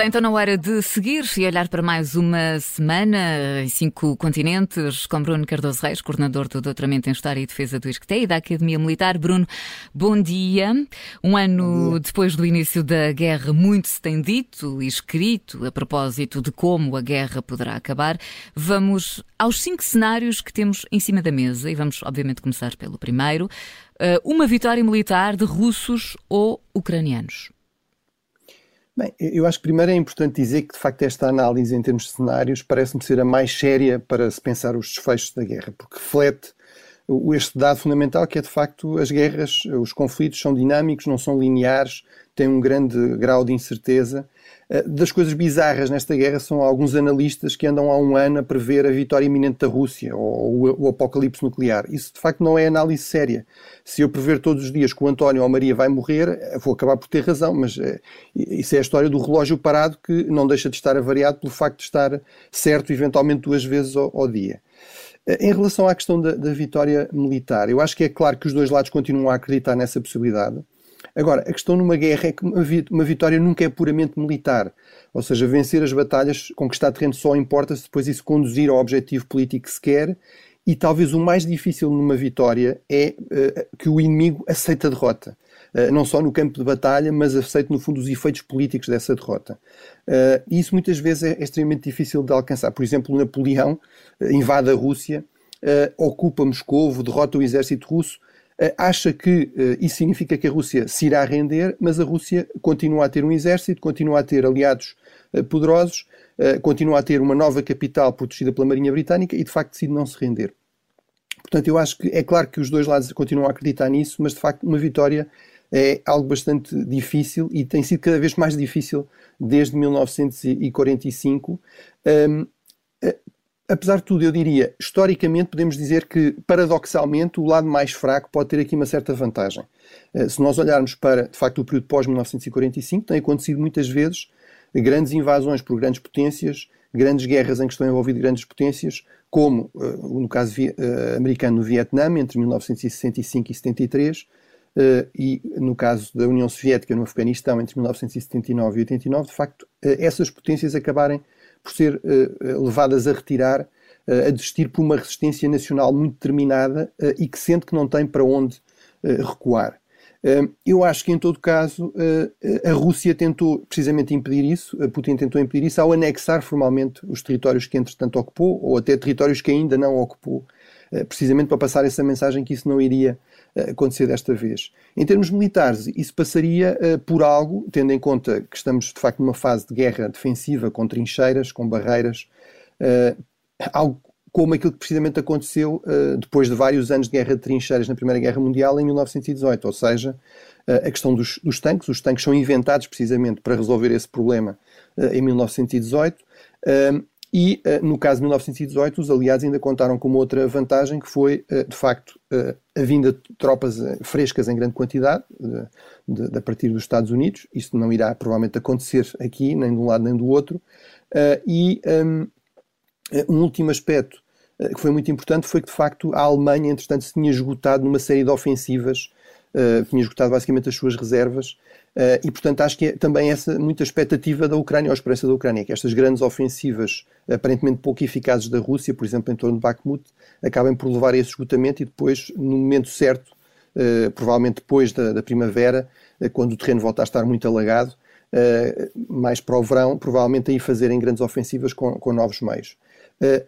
Está então na hora de seguir e olhar para mais uma semana em cinco continentes com Bruno Cardoso Reis, coordenador do Doutoramento em História e Defesa do ISCTE e da Academia Militar. Bruno, bom dia. Um ano dia. depois do início da guerra, muito se tem dito e escrito a propósito de como a guerra poderá acabar. Vamos aos cinco cenários que temos em cima da mesa e vamos, obviamente, começar pelo primeiro. Uh, uma vitória militar de russos ou ucranianos? Bem, eu acho que primeiro é importante dizer que, de facto, esta análise em termos de cenários parece-me ser a mais séria para se pensar os desfechos da guerra, porque reflete este dado fundamental que é, de facto, as guerras, os conflitos são dinâmicos, não são lineares, têm um grande grau de incerteza das coisas bizarras nesta guerra são alguns analistas que andam há um ano a prever a vitória iminente da Rússia ou o apocalipse nuclear. Isso de facto não é análise séria. Se eu prever todos os dias que o António ou a Maria vai morrer, eh, vou acabar por ter razão, mas é, isso é a história do relógio parado que não deixa de estar avariado pelo facto de estar certo eventualmente duas vezes ao, ao dia. Em relação à questão da, da vitória militar, eu acho que é claro que os dois lados continuam a acreditar nessa possibilidade. Agora, a questão numa guerra é que uma vitória nunca é puramente militar. Ou seja, vencer as batalhas, conquistar terreno só importa se depois isso conduzir ao objetivo político que se quer. E talvez o mais difícil numa vitória é uh, que o inimigo aceite a derrota. Uh, não só no campo de batalha, mas aceite, no fundo, os efeitos políticos dessa derrota. Uh, e isso muitas vezes é, é, extremamente difícil de alcançar. Por exemplo, Napoleão invade a Rússia, ocupa Moscou, derrota o exército russo, acha que eh, isso significa que a Rússia se irá render, mas a Rússia continua a ter um exército, continua a ter aliados eh, poderosos, continua a ter uma nova capital protegida pela Marinha Britânica e de facto decide não se render. Portanto, eu acho que é claro que os dois lados continuam a acreditar nisso, mas de facto uma vitória é algo bastante difícil e tem sido cada vez mais difícil desde 1945 apesar de tudo, eu diria, historicamente, podemos dizer que, paradoxalmente, o lado mais fraco pode ter aqui uma certa vantagem. Eh, se nós olharmos para, de facto, o período pós-1945, tem acontecido muitas vezes grandes invasões por grandes potências, grandes guerras em que estão envolvidas grandes potências, como eh, no caso eh, americano no Vietnã, entre 1965 e 73, e no caso da União Soviética no Afeganistão, entre 1979 e 89, de facto, essas potências acabarem por ser uh, levadas a retirar, uh, a desistir por uma resistência nacional muito determinada uh, e que sente que não tem para onde recuar. Eu acho que, em todo caso, a Rússia tentou precisamente impedir isso, a Putin tentou impedir isso ao anexar formalmente os territórios que, entretanto, ocupou, ou até territórios que ainda não ocupou, precisamente para passar essa mensagem que isso não iria acontecer desta vez. Em termos militares, isso passaria por algo, tendo em conta que estamos de facto numa fase de guerra defensiva, com trincheiras, com barreiras, algo como aquilo que precisamente aconteceu uh, depois de vários anos de guerra de trincheiras na Primeira Guerra Mundial em 1918, ou seja, a questão dos, dos, tanques. Os tanques são inventados precisamente para resolver esse problema em 1918. E, uh, no caso de 1918, os aliados ainda contaram com uma outra vantagem, que foi, uh, de facto, uh, a vinda de tropas frescas em grande quantidade, de, de, a partir dos Estados Unidos. Isso não irá provavelmente acontecer aqui, nem de um lado nem do outro. e um, um, último aspecto que foi muito importante foi que, de facto, a Alemanha, entretanto, se tinha esgotado numa série de ofensivas, tinha esgotado basicamente as suas reservas e, portanto, acho que é também essa muita expectativa da Ucrânia, ou a esperança da Ucrânia, que estas grandes ofensivas, aparentemente pouco eficazes da Rússia, por exemplo, em torno de Bakhmut, acabem por levar a esse esgotamento e depois, no momento certo, provavelmente depois da, da primavera, quando o terreno volta a estar muito alagado, mais para o verão, provavelmente aí fazerem grandes ofensivas com, com novos meios.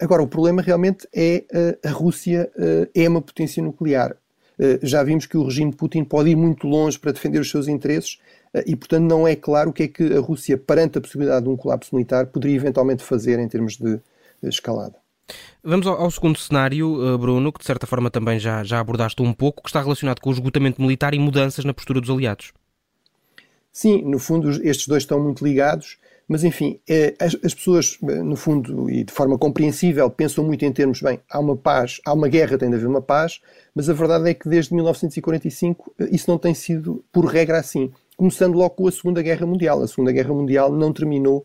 Agora, o problema realmente é a Rússia é uma potência nuclear. já vimos que o regime de Putin pode ir muito longe para defender os seus interesses eh, e, portanto, não é claro o que é que a Rússia, perante a possibilidade de um colapso militar, poderia eventualmente fazer em termos de escalada. Vamos ao, segundo cenário, eh, Bruno, que de certa forma também já, já abordaste um pouco, que está relacionado com o esgotamento militar e mudanças na postura dos aliados. Sim, no fundo, estes dois estão muito ligados, mas enfim, é, as, as, pessoas, no fundo, e de forma compreensível, pensam muito em termos, bem, há uma paz, há uma guerra, tem de haver uma paz, mas a verdade é que desde 1945 isso não tem sido, por regra, assim começando logo com a Segunda Guerra Mundial. A Segunda Guerra Mundial não terminou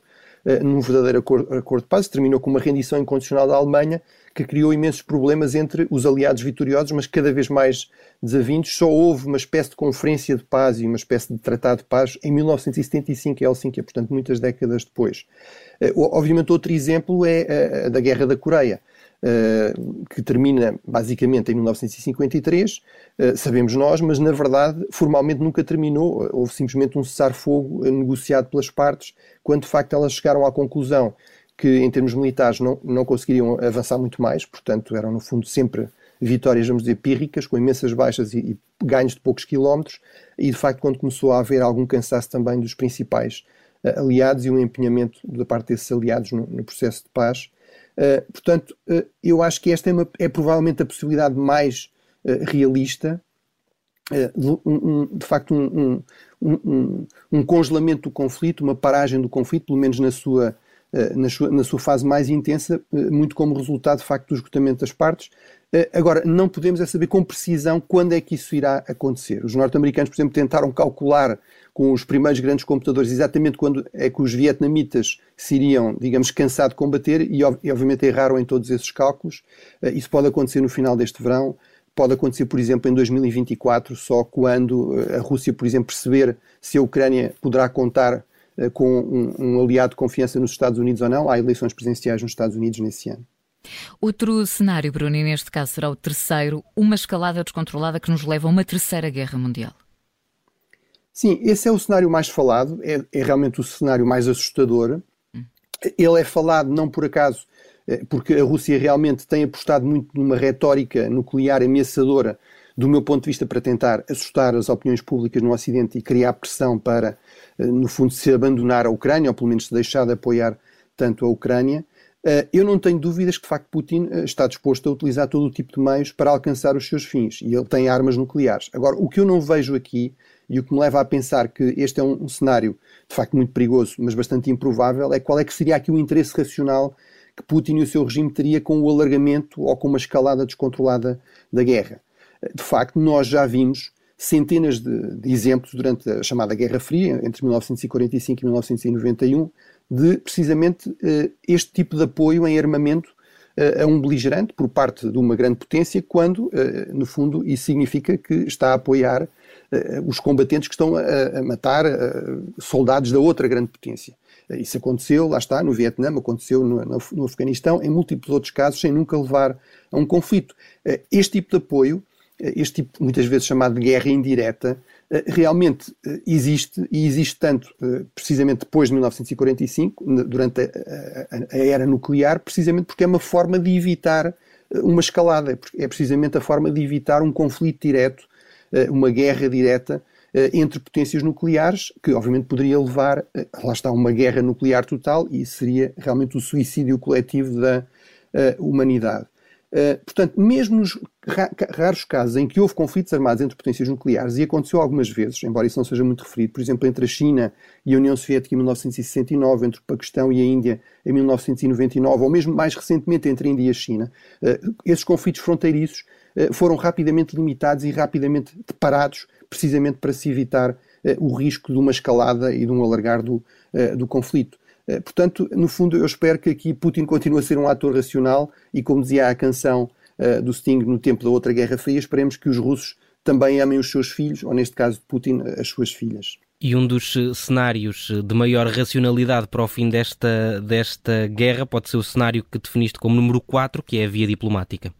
num verdadeiro acordo, de paz, terminou com uma rendição incondicional da Alemanha, que criou imensos problemas entre os aliados vitoriosos, mas cada vez mais desavindos. Só houve uma espécie de conferência de paz e uma espécie de tratado de paz em 1975 em Helsínquia, portanto, muitas décadas depois. Obviamente, outro exemplo é a da Guerra da Coreia. Uh, que termina basicamente em 1953, uh, sabemos nós, mas na verdade formalmente nunca terminou. Houve simplesmente um cessar-fogo negociado pelas partes, quando de facto elas chegaram à conclusão que em termos militares não, não conseguiriam avançar muito mais, portanto eram no fundo sempre vitórias, vamos dizer, pírricas, com imensas baixas e, e ganhos de poucos quilómetros, e de facto quando começou a haver algum cansaço também dos principais uh, aliados e um empenhamento da parte desses aliados no, no processo de paz, Uh, portanto, uh, eu acho que esta é, uma, é, provavelmente a possibilidade mais uh, realista, de, um, de, facto, um, um, um, congelamento do conflito, uma paragem do conflito, pelo menos na sua, na sua, na sua fase mais intensa, muito como resultado, de facto, do esgotamento das partes. Agora, não podemos é saber com precisão quando é que isso irá acontecer. Os norte-americanos, por exemplo, tentaram calcular com os primeiros grandes computadores exatamente quando é que os vietnamitas se iriam, digamos, cansar de combater e, obviamente erraram em todos esses cálculos. Uh, isso pode acontecer no final deste verão, pode acontecer, por exemplo, em 2024, só quando uh, a Rússia, por exemplo, perceber se a Ucrânia poderá contar com um, um aliado de confiança nos Estados Unidos ou não. Há eleições presidenciais nos Estados Unidos nesse ano. Outro cenário, Bruno, e neste caso será o terceiro, uma escalada descontrolada que nos leva a uma terceira guerra mundial. Sim, esse é o cenário mais falado, é, é realmente o cenário mais assustador. Ele é falado não por acaso, eh, porque a Rússia realmente tem apostado muito numa retórica nuclear ameaçadora, do meu ponto de vista, para tentar assustar as opiniões públicas no Ocidente e criar pressão para, eh, no fundo, se abandonar a Ucrânia, ou pelo menos se deixar de apoiar tanto a Ucrânia. Eh, eu não tenho dúvidas que, de facto, Putin está disposto a utilizar todo o tipo de meios para alcançar os seus fins e ele tem armas nucleares. Agora, o que eu não vejo aqui e o que me leva a pensar que este é um, um, cenário de facto muito perigoso, mas bastante improvável, é qual é que seria aqui o interesse racional que Putin e o seu regime teria com o alargamento ou com uma escalada descontrolada da guerra. De facto, nós já vimos centenas de, de exemplos durante a chamada Guerra Fria, entre 1945 e 1991, de precisamente uh, este tipo de apoio em armamento uh, a um beligerante por parte de uma grande potência, quando, uh, no fundo, isso significa que está a apoiar os combatentes que estão a, matar soldados da outra grande potência. Isso aconteceu, lá está, no Vietnã, aconteceu no, no, Afeganistão, em múltiplos outros casos, sem nunca levar a um conflito. este tipo de apoio, este tipo, muitas vezes chamado de guerra indireta, realmente existe, e existe tanto precisamente depois de 1945, durante a, a, a era nuclear, precisamente porque é uma forma de evitar uma escalada, é precisamente a forma de evitar um conflito direto eh, uma guerra direta eh, entre potências nucleares, que obviamente poderia levar, eh, lá está, uma guerra nuclear total e seria realmente o suicídio coletivo da humanidade. Uh, portanto, mesmo nos ra raros casos em que houve conflitos armados entre potências nucleares, e aconteceu algumas vezes, embora isso não seja muito referido, por exemplo, entre a China e a União Soviética em 1969, entre o Paquistão e a Índia em 1999, ou mesmo mais recentemente entre a Índia e a China, uh, esses conflitos fronteiriços uh, foram rapidamente limitados e rapidamente parados, precisamente para se evitar o risco de uma escalada e de um alargar do, do conflito. Eh, portanto, no fundo, eu espero que aqui Putin continue a ser um ator racional e, como dizia a canção uh, do Sting no tempo da outra Guerra Fria, esperemos que os russos também amem os seus filhos, ou neste caso de Putin, as suas filhas. E um dos eh, cenários de maior racionalidade para o fim desta, desta guerra pode ser o cenário que definiste como número 4, que é a via diplomática.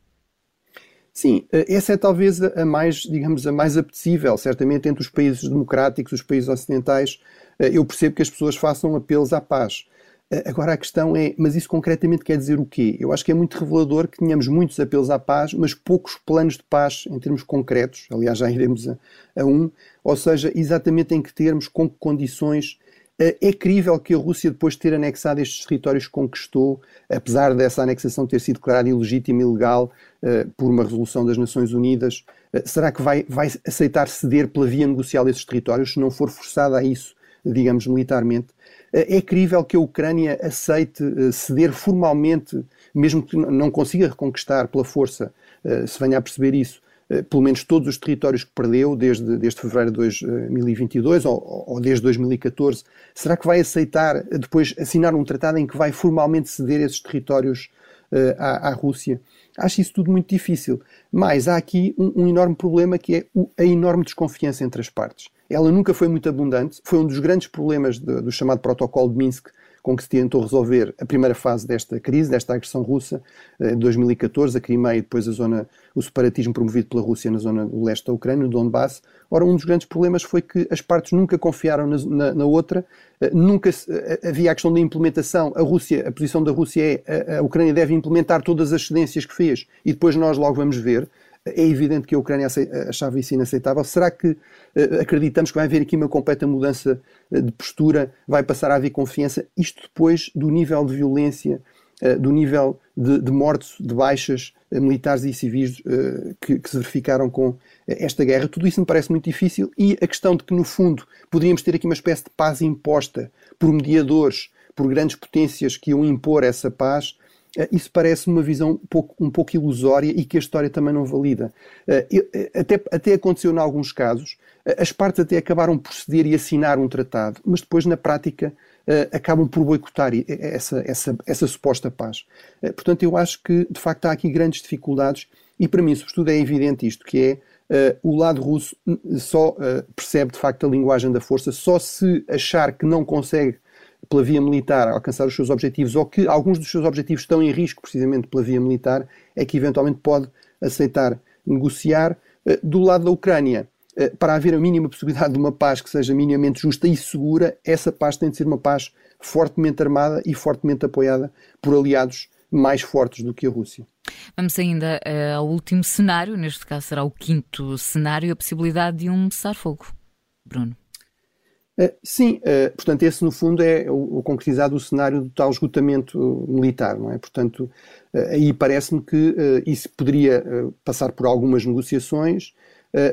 Sim, essa é talvez a mais, digamos, a mais apetecível, certamente entre os países democráticos, os países ocidentais, eh, eu percebo que as pessoas façam apelos à paz. Eh, agora a questão é, mas isso concretamente quer dizer o quê? Eu acho que é muito revelador que tenhamos muitos apelos à paz, mas poucos planos de paz em termos concretos. Aliás, já iremos a, a um. Ou seja, exatamente em que termos, com que condições. Eh, é crível que a Rússia, depois de ter anexado estes territórios que conquistou, apesar dessa anexação ter sido declarada ilegítima e ilegal por uma resolução das Nações Unidas, será que vai, vai aceitar ceder pela via negocial esses territórios se não for forçada a isso digamos, militarmente, eh, é crível que a Ucrânia aceite eh, ceder formalmente, mesmo que não consiga reconquistar pela força, eh, se venha a perceber isso, pelo menos todos os territórios que perdeu desde, desde fevereiro de 2022 ou, ou desde 2014, será que vai aceitar depois assinar um tratado em que vai formalmente ceder esses territórios à, à, Rússia? Acho isso tudo muito difícil. Mas há aqui um, um enorme problema que é o, a enorme desconfiança entre as partes. Ela nunca foi muito abundante, foi um dos grandes problemas de, do chamado Protocolo de Minsk, com que se tentou resolver a primeira fase desta crise, desta agressão russa, eh, de 2014, a Crimeia e depois a zona, o separatismo promovido pela Rússia na zona do leste da Ucrânia, no Donbass. Ora, um dos grandes problemas foi que as partes nunca confiaram na, na, na outra, eh, nunca eh, havia a questão da implementação. A Rússia, a posição da Rússia é a, a Ucrânia deve implementar todas as cedências que fez e depois nós logo vamos ver é evidente que a Ucrânia achava isso inaceitável. Será que uh, acreditamos que vai haver aqui uma completa mudança uh, de postura? Vai passar a haver confiança? Isto depois do nível de violência, uh, do nível de, de mortes, de baixas militares e civis que, que, se verificaram com esta guerra. Tudo isso me parece muito difícil e a questão de que, no fundo, poderíamos ter aqui uma espécie de paz imposta por mediadores, por grandes potências que iam impor essa paz eh, isso parece uma visão um pouco, um pouco, ilusória e que a história também não valida. Eh, eh, até, até aconteceu em alguns casos, as partes até acabaram por ceder e assinar um tratado, mas depois, na prática, acabam por boicotar essa, essa, essa suposta paz. Portanto, eu acho que, de facto, há aqui grandes dificuldades e, para mim, sobretudo, é evidente isto, que é o lado russo só percebe de facto a linguagem da força só se achar que não consegue pela via militar alcançar os seus objetivos ou que alguns dos seus objetivos estão em risco precisamente pela via militar, é que eventualmente pode aceitar negociar. Eh, do lado da Ucrânia, eh, para haver a mínima possibilidade de uma paz que seja minimamente justa e segura, essa paz tem de ser uma paz fortemente armada e fortemente apoiada por aliados mais fortes do que a Rússia. Vamos ainda uh, ao último cenário, neste caso será o quinto cenário, a possibilidade de um cessar-fogo. Bruno. Uh, sim, uh, portanto, esse no fundo é o, concretizado o cenário do tal esgotamento militar, não é? Portanto, aí parece-me que isso poderia passar por algumas negociações,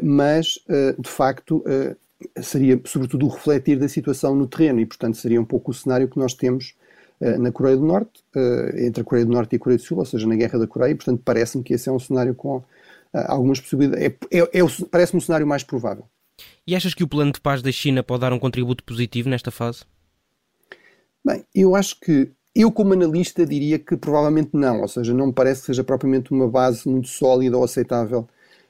mas de facto seria sobretudo o refletir da situação no terreno e, portanto, seria um pouco o cenário que nós temos na Coreia do Norte, entre a Coreia do Norte e a Coreia do Sul, ou seja, na Guerra da Coreia, e, portanto, parece-me que esse é um cenário com algumas possibilidades, é, é, é parece-me um cenário mais provável. E achas que o plano de paz da China pode dar um contributo positivo nesta fase? Bem, eu acho que eu, como analista, diria que provavelmente não, ou seja, não me parece que seja propriamente uma base muito sólida ou aceitável.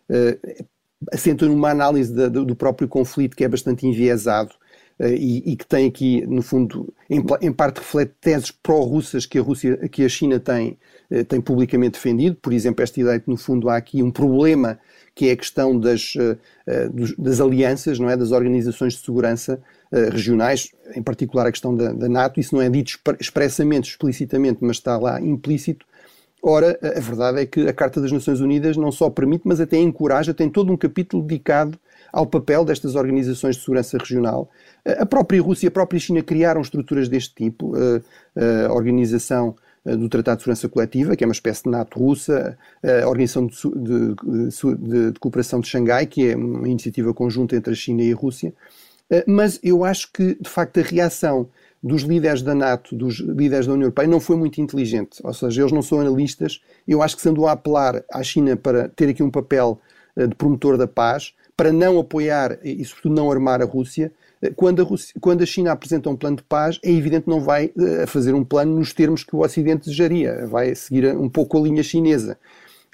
Uh, assenta numa análise da, do próprio conflito que é bastante enviesado e, e, que tem aqui, no fundo, em, em parte reflete teses pró-russas que a Rússia, que a China tem, uh, tem publicamente defendido. Por exemplo, esta ideia de que, no fundo, há aqui um problema que é a questão das, eh, eh, das alianças, não é, das organizações de segurança eh, regionais, em particular a questão da, da NATO. Isso não é dito expressamente, explicitamente, mas está lá implícito. Ora, a verdade é que a Carta das Nações Unidas não só permite, mas até encoraja, tem todo um capítulo dedicado ao papel destas organizações de segurança regional. A própria Rússia e a própria China criaram estruturas deste tipo. A Organização eh, do Tratado de Segurança Coletiva, que é uma espécie de NATO russa, a Organização de, de, de, de, Cooperação de Xangai, que é uma iniciativa conjunta entre a China e a Rússia. Eh, mas eu acho que, de facto, a reação dos líderes da NATO, dos líderes da União Europeia, não foi muito inteligente. Ou seja, eles não são analistas. Eu acho que se andou a apelar à China para ter aqui um papel eh, de promotor da paz, para não apoiar e, sobretudo, não armar a Rússia, quando a, Rússia, quando a China apresenta um plano de paz, é evidente que não vai uh, fazer um plano nos termos que o Ocidente desejaria, vai seguir um pouco a linha chinesa.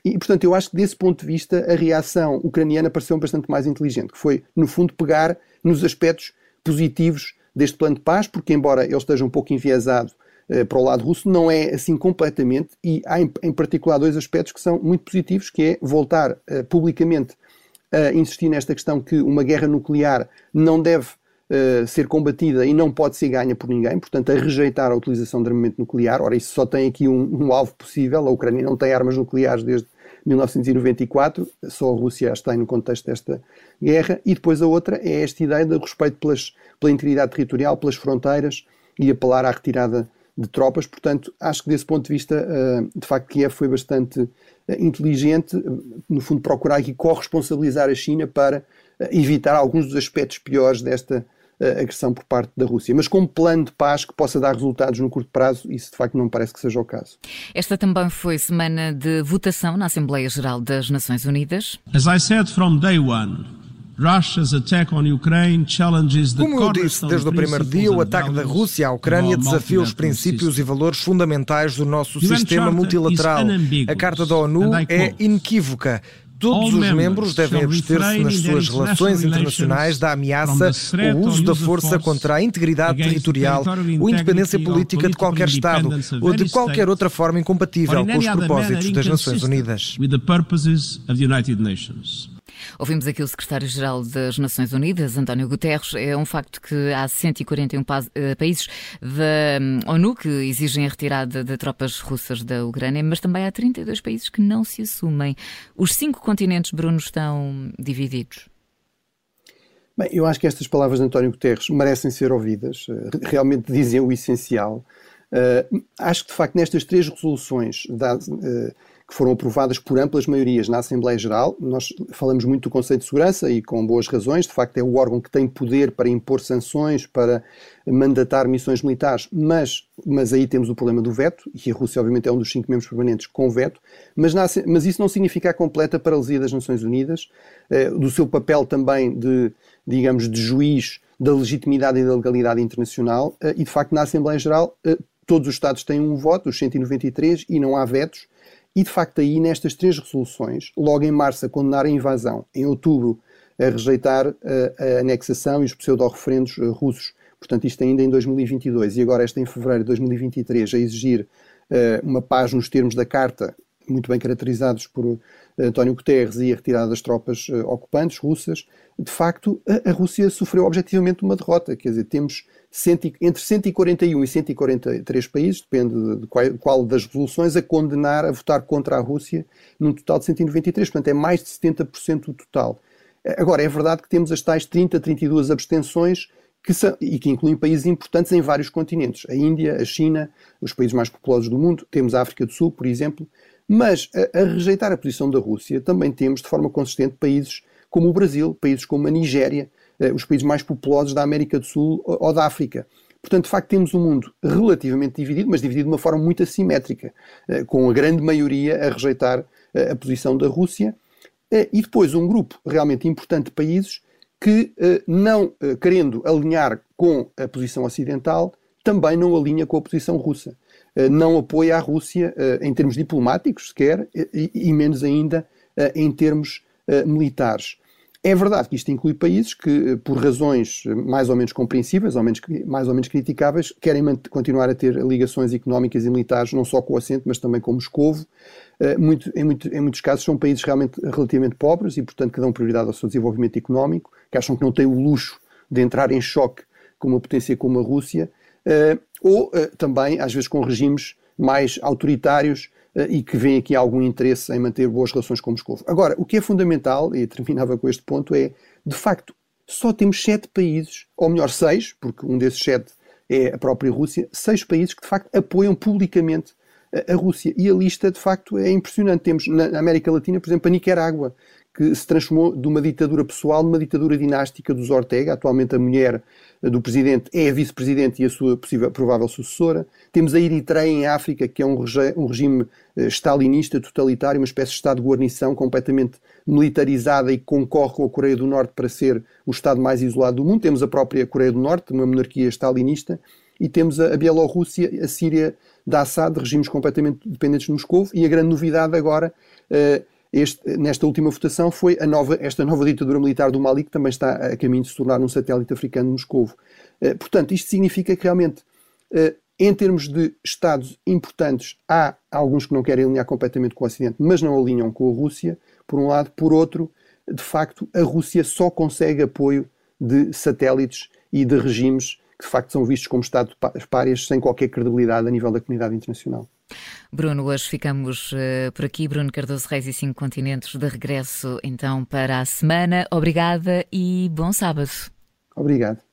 E, portanto, eu acho que desse ponto de vista a reação ucraniana pareceu bastante mais inteligente, que foi, no fundo, pegar nos aspectos positivos deste plano de paz, porque, embora ele esteja um pouco enviesado uh, para o lado russo, não é assim completamente, e há em, em, particular dois aspectos que são muito positivos, que é voltar publicamente a insistir nesta questão que uma guerra nuclear não deve uh, ser combatida e não pode ser ganha por ninguém, portanto, a rejeitar a utilização de armamento nuclear. Ora, isso só tem aqui um, um alvo possível. A Ucrânia não tem armas nucleares desde 1994, só a Rússia as tem no contexto desta guerra. E depois a outra é esta ideia de respeito pelas, pela integridade territorial, pelas fronteiras e apelar à retirada de tropas. Portanto, acho que desse ponto de vista, uh, de facto, Kiev foi bastante uh, inteligente, no fundo, procurar aqui corresponsabilizar a China para evitar alguns dos aspectos piores desta agressão por parte da Rússia. Mas com um plano de paz que possa dar resultados no curto prazo, isso de facto não me parece que seja o caso. Esta também foi semana de votação na Assembleia Geral das Nações Unidas. As I said from day one, como eu disse desde o primeiro dia, o ataque da Rússia à Ucrânia desafia os princípios e valores fundamentais do nosso sistema multilateral. A Carta da ONU é inequívoca. Todos os membros devem abster-se nas suas relações internacionais da ameaça ou uso da força contra a integridade territorial ou independência política de qualquer Estado ou de qualquer outra forma incompatível com os propósitos das Nações Unidas. Ouvimos aqui o secretário-geral das Nações Unidas, António Guterres. É um facto que há 141 eh, países da hum, ONU que exigem a retirada de tropas russas da Ucrânia, mas também há 32 países que não se assumem. Os cinco continentes, Bruno, estão divididos. Bem, eu acho que estas palavras de António Guterres merecem ser ouvidas. Eh, realmente dizem o essencial. Uh, acho que, de facto, nestas três resoluções da, uh, que foram aprovadas por amplas maiorias na Assembleia Geral. Nós falamos muito do Conselho de Segurança e com boas razões, de facto é o órgão que tem poder para impor sanções, para mandatar missões militares, mas, mas aí temos o problema do veto, e a Rússia obviamente é um dos cinco membros permanentes com veto, mas, na, mas isso não significa a completa paralisia das Nações Unidas, eh, do seu papel também de, digamos, de juiz da legitimidade e da legalidade internacional, eh, e de facto na Assembleia Geral eh, todos os Estados têm um voto, os 193, e não há vetos, e de facto, aí nestas três resoluções, logo em março a condenar a invasão, em outubro a rejeitar a, a anexação e os pseudo-referendos uh, russos, portanto, isto ainda em 2022, e agora esta em fevereiro de 2023, a exigir uh, uma paz nos termos da Carta, muito bem caracterizados por uh, António Guterres e a retirada das tropas ocupantes russas, de facto, a, Rússia sofreu objetivamente uma derrota. Quer dizer, temos cento, entre 141 e 143 países, depende de qual, qual, das resoluções, a condenar, a votar contra a Rússia, num total de 193. Portanto, é mais de 70% do total. Agora, é verdade que temos as tais 30, 32 abstenções que são, e que incluem países importantes em vários continentes. A Índia, a China, os países mais populosos do mundo, temos a África do Sul, por exemplo. Mas, a, a rejeitar a posição da Rússia, também temos, de forma consistente, países como o Brasil, países como a Nigéria, eh, os países mais populosos da América do Sul ou da África. Portanto, de facto, temos um mundo relativamente dividido, mas dividido de uma forma muito assimétrica, eh, com a grande maioria a rejeitar eh, a posição da Rússia, e depois um grupo realmente importante de países que, não querendo alinhar com a posição ocidental, também não alinha com a posição russa. Não apoia a Rússia em termos diplomáticos, sequer, e menos ainda em termos militares. É verdade que isto inclui países que, por razões mais ou menos compreensíveis, ou menos, mais ou menos criticáveis, querem continuar a ter ligações económicas e militares não só com o Ocidente, mas também com Moscovo. Eh, muito, em, muito, em, muitos casos são países realmente relativamente pobres e, portanto, que dão prioridade ao seu desenvolvimento económico, que acham que não têm o luxo de entrar em choque com uma potência como a Rússia, eh, ou eh, também, às vezes, com regimes mais autoritários eh, e que vem aqui algum interesse em manter boas relações com Moscou. Agora, o que é fundamental, e terminava com este ponto, é, de facto, só temos sete países, ou melhor, seis, porque um desses sete é a própria Rússia, seis países que de facto apoiam publicamente a Rússia. E a lista, de facto, é impressionante. Temos na América Latina, por exemplo, a Nicarágua, que se transformou de uma ditadura pessoal numa ditadura dinástica dos Ortega. Atualmente a mulher do presidente é a vice-presidente e a sua possível, provável sucessora. Temos a Eritreia em África, que é um, um regime uh, stalinista, totalitário, uma espécie de Estado de guarnição completamente militarizada e que concorre com a Coreia do Norte para ser o Estado mais isolado do mundo. Temos a própria Coreia do Norte, uma monarquia stalinista, e temos a, a Bielorrússia, a Síria da Assad, regimes completamente dependentes de Moscou, e a grande novidade agora uh, este, nesta última votação foi nova, esta nova ditadura militar do Mali, que também está a caminho de se tornar um satélite africano de Moscou. Uh, portanto, isto significa que realmente, uh, em termos de Estados importantes, há alguns que não querem alinhar completamente com o Ocidente, mas não alinham com a Rússia, por um lado. Por outro, de facto, a Rússia só consegue apoio de satélites e de regimes que, de facto, são vistos como Estados párias sem qualquer credibilidade a nível da comunidade internacional. Bruno, hoje ficamos uh, por aqui. Bruno Cardoso Reis e Cinco Continentes de regresso então para a semana. Obrigada e bom sábado. Obrigado.